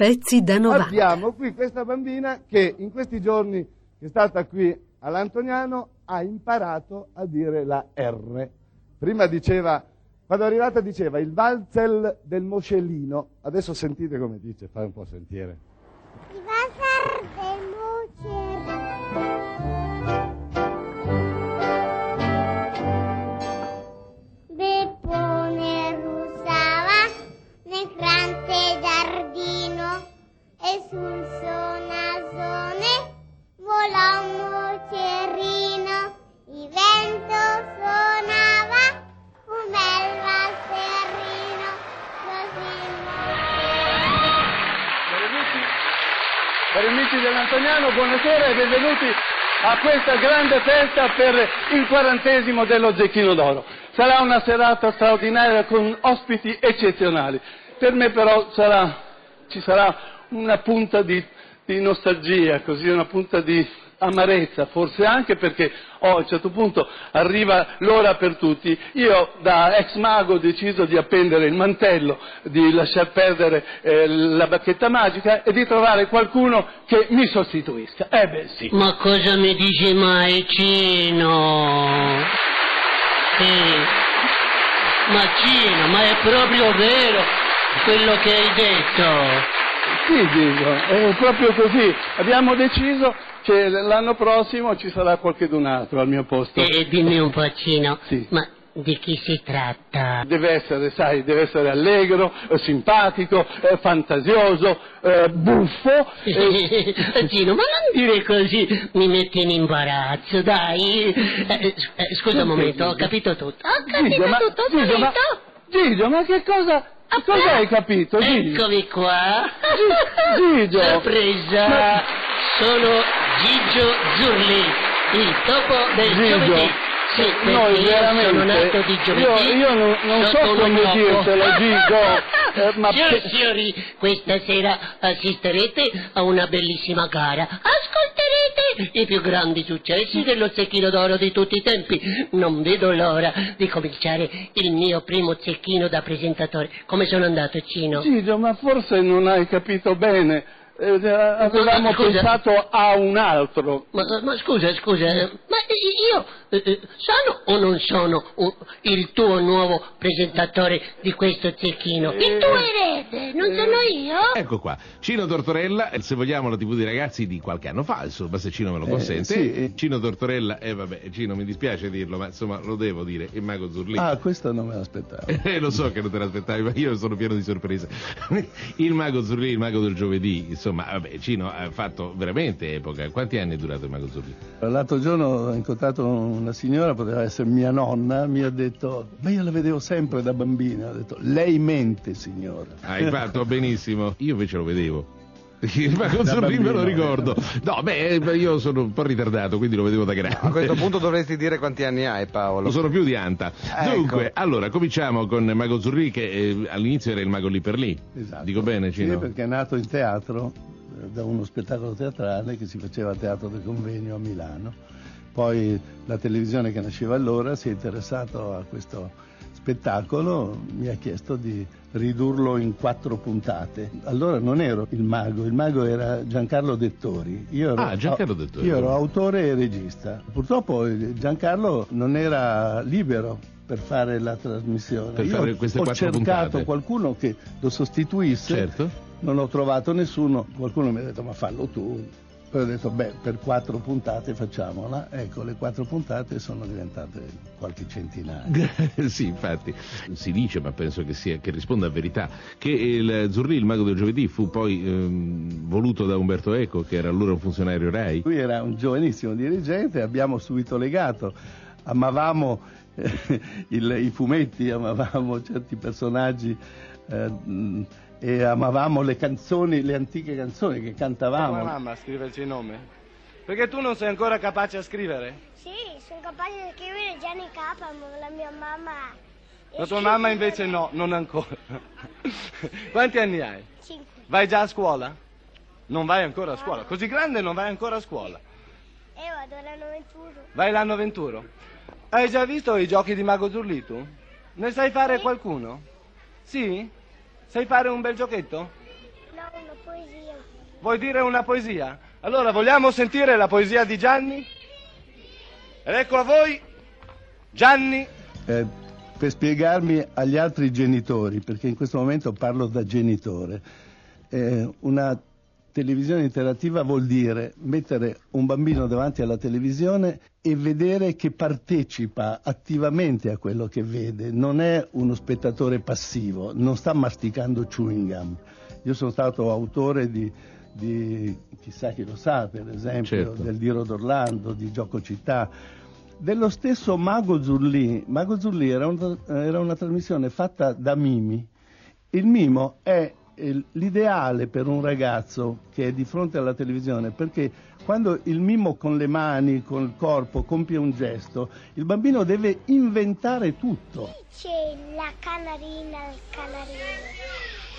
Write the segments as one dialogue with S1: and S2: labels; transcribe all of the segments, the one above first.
S1: Pezzi da 90.
S2: Abbiamo qui questa bambina che in questi giorni che è stata qui all'Antoniano ha imparato a dire la R. Prima diceva, quando è arrivata diceva il valzer del moscellino, adesso sentite come dice, fai un po' sentire. Cari amici, dell'Antoniano, buonasera e benvenuti a questa grande festa per il quarantesimo dello Zecchino d'Oro. Sarà una serata straordinaria con ospiti eccezionali. Per me però sarà, ci sarà una punta di, di nostalgia, così una punta di amarezza, forse anche perché oh, a un certo punto arriva l'ora per tutti. Io da ex mago ho deciso di appendere il mantello, di lasciar perdere eh, la bacchetta magica e di trovare qualcuno che mi sostituisca. Eh beh sì.
S3: Ma cosa mi dice mai Cino? Sì. Ma Cino, ma è proprio vero quello che hai detto?
S2: Sì, Gigio, è proprio così. Abbiamo deciso che l'anno prossimo ci sarà qualcun altro al mio posto.
S3: E dimmi un po' Cino,
S2: Sì.
S3: ma di chi si tratta?
S2: Deve essere, sai, deve essere allegro, eh, simpatico, eh, fantasioso, eh, buffo. eh,
S3: Cino, ma non dire così, mi metti in imbarazzo, dai. Eh, s- eh, scusa un momento, ho capito tutto. Ho capito
S2: Gigio, ma,
S3: tutto, ho
S2: Gigio, ma,
S3: capito.
S2: Gigio, ma che cosa, cosa hai capito, Gigio?
S3: Eccomi qua.
S2: Gigio.
S3: Sorpresa.
S2: Ma-
S3: Sono Gigio Zurli, il topo del
S2: Gigio,
S3: giovedì. Sì,
S2: noi veramente, io, io non, non so come dirtelo, Gigio, eh, ma
S3: Signori e signori, questa sera assisterete a una bellissima gara. Ascolterete i più grandi successi dello zecchino d'oro di tutti i tempi. Non vedo l'ora di cominciare il mio primo zecchino da presentatore. Come sono andato, Cino?
S2: Gigio, ma forse non hai capito bene. Eh, eh, avevamo
S3: Ma scusa.
S2: pensato a un altro.
S3: Ma, ma scusa, scusa, eh, ma io eh, eh, sono o non sono un- il tuo nuovo presentatore di questo zecchino? Il tuo erede, non sono io?
S4: Ecco qua, Cino Tortorella, se vogliamo la tv di ragazzi di qualche anno fa, insomma, se Cino me lo
S2: Eh,
S4: consente.
S2: sì, eh.
S4: Cino Tortorella, e vabbè, Cino mi dispiace dirlo, ma insomma lo devo dire, il mago Zurlì.
S2: Ah, questo non me l'aspettavo.
S4: Eh, lo so che non te l'aspettavi, ma io sono pieno di sorprese. Il mago Zurlì, il mago del giovedì, insomma, vabbè, Cino ha fatto veramente epoca. Quanti anni è durato il mago Zurlì?
S2: L'altro giorno ho incontrato una signora, poteva essere mia nonna, mi ha detto, ma io la vedevo sempre da bambina, ha detto, lei mente signora.
S4: Hai fatto benissimo, io invece lo vedevo. Il mago
S2: Da
S4: Zurlì me lo ricordo. No, beh, io sono un po' ritardato, quindi lo vedevo da grande.
S5: A questo punto dovresti dire quanti anni hai Paolo.
S4: Lo sono più di Anta.
S5: Ecco.
S4: Dunque, allora, cominciamo con Mago Zurlì, che eh, all'inizio era il mago lì per lì.
S2: Esatto.
S4: Dico bene,
S2: Sì,
S4: Cino?
S2: perché è nato in teatro, eh, da uno spettacolo teatrale che si faceva a Teatro del Convegno a Milano. Poi la televisione che nasceva allora si è interessato a questo spettacolo, mi ha chiesto di ridurlo in quattro puntate. Allora non ero il mago, il mago era Giancarlo Dettori. Io ero,
S4: Ah, Giancarlo Dettori.
S2: Io ero autore e regista. Purtroppo eh, Giancarlo non era libero per fare la trasmissione.
S4: Per
S2: Io
S4: fare queste
S2: ho
S4: quattro
S2: cercato
S4: puntate.
S2: qualcuno che lo sostituisse.
S4: Certo.
S2: Non ho trovato nessuno, qualcuno mi ha detto ma fallo tu. Poi ho detto beh per quattro puntate facciamola. Ecco, le quattro puntate sono diventate qualche centinaio.
S4: sì, infatti, si dice, ma penso che, sia, che risponda a verità, che il Zurlì, il mago del giovedì, fu poi ehm, voluto da Umberto Eco, che era allora un funzionario Rai.
S2: Lui era un giovanissimo dirigente, abbiamo subito legato, amavamo eh, il- i fumetti, amavamo certi personaggi eh, e amavamo le canzoni, le antiche canzoni che
S6: Come
S2: cantavamo.
S6: mamma a scriverci il nome? Perché tu non sei ancora capace a scrivere?
S7: Sì, sono capace di scrivere già nei capa, ma la mia mamma...
S6: La tua mamma invece no, non ancora. Quanti anni hai?
S7: Cinque.
S6: Vai già a scuola? Non vai ancora a scuola. Così grande non vai ancora a scuola.
S7: E vado all'anno 21.
S6: Vai l'anno 21. Hai già visto i giochi di Mago Zurli tu? Ne sai fare
S7: Sì.
S6: qualcuno? Sì? Sai fare un bel giochetto?
S7: No, una poesia.
S6: Vuoi dire una poesia? Allora, vogliamo sentire la poesia di Gianni? Ed ecco a voi, Gianni.
S1: Eh, per spiegarmi agli altri genitori, perché in questo momento parlo da genitore, eh, una televisione interattiva vuol dire mettere un bambino davanti alla televisione e vedere che partecipa attivamente a quello che vede, non è uno spettatore passivo, non sta masticando chewing gum. Io sono stato autore di, di chissà chi lo sa, per esempio,
S4: Certo.
S1: del Diro d'Orlando, di Gioco Città, dello stesso Mago Zurlì. Mago Zurlì era, un- era una trasmissione fatta da Mimi. Il mimo è l'ideale per un ragazzo che è di fronte alla televisione perché quando il mimo con le mani, con il corpo compie un gesto, il bambino deve inventare tutto.
S7: Dice la canarina al canarino.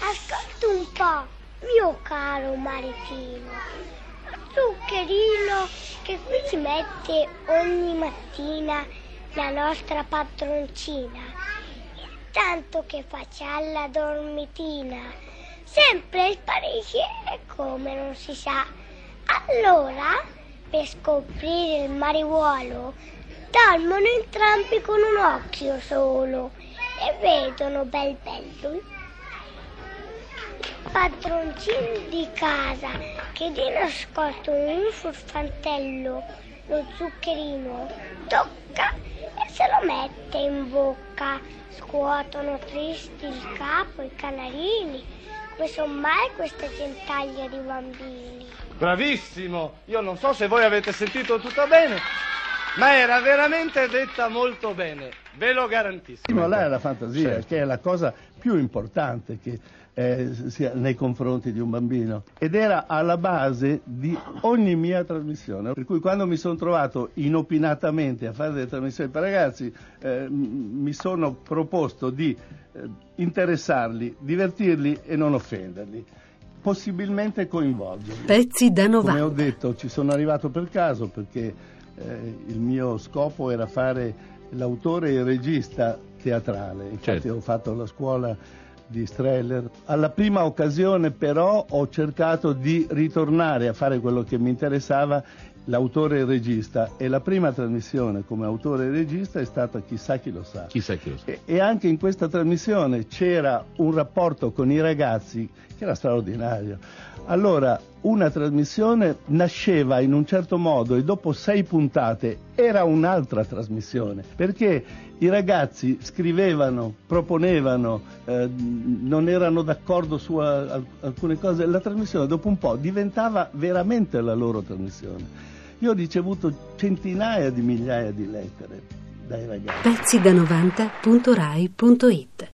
S7: Ascolta un po', mio caro maritino. Zuccherino che qui ci mette ogni mattina la nostra padroncina. Tanto che faccia la dormitina. Sempre sparisce come non si sa. Allora, per scoprire il mariuolo, dormono entrambi con un occhio solo e vedono bel bello padroncino di casa che di nascosto in un furfantello lo zuccherino tocca e se lo mette in bocca. Scuotono tristi il capo i canarini. Come son mai questa gentaglia di bambini?
S6: Bravissimo! Io non so se voi avete sentito tutto bene, ma era veramente detta molto bene, ve lo garantisco.
S1: Stimolare la fantasia,
S4: Certo.
S1: che è la cosa più importante che eh, sia nei confronti di un bambino. Ed era alla base di ogni mia trasmissione. Per cui quando mi sono trovato inopinatamente a fare delle trasmissioni per ragazzi, eh, mi sono proposto di eh, interessarli, divertirli e non offenderli. Possibilmente coinvolgerli.
S8: Pezzi da
S1: Come ho
S8: 90.
S1: detto, ci sono arrivato per caso perché eh, il mio scopo era fare l'autore e il regista teatrale. Infatti
S4: Certo.
S1: ho fatto la scuola di Streller. Alla prima occasione però ho cercato di ritornare a fare quello che mi interessava, l'autore e il regista. E la prima trasmissione come autore e regista è stata Chissà chi lo sa.
S4: Chissà chi lo sa.
S1: E, e anche in questa trasmissione c'era un rapporto con i ragazzi che era straordinario. Allora, una trasmissione nasceva in un certo modo e dopo sei puntate era un'altra trasmissione, perché i ragazzi scrivevano, proponevano, eh, non erano d'accordo su a- al- alcune cose, la trasmissione dopo un po' diventava veramente la loro trasmissione. Io ho ricevuto centinaia di migliaia di lettere dai ragazzi.
S8: Pezzi da 90.rai.it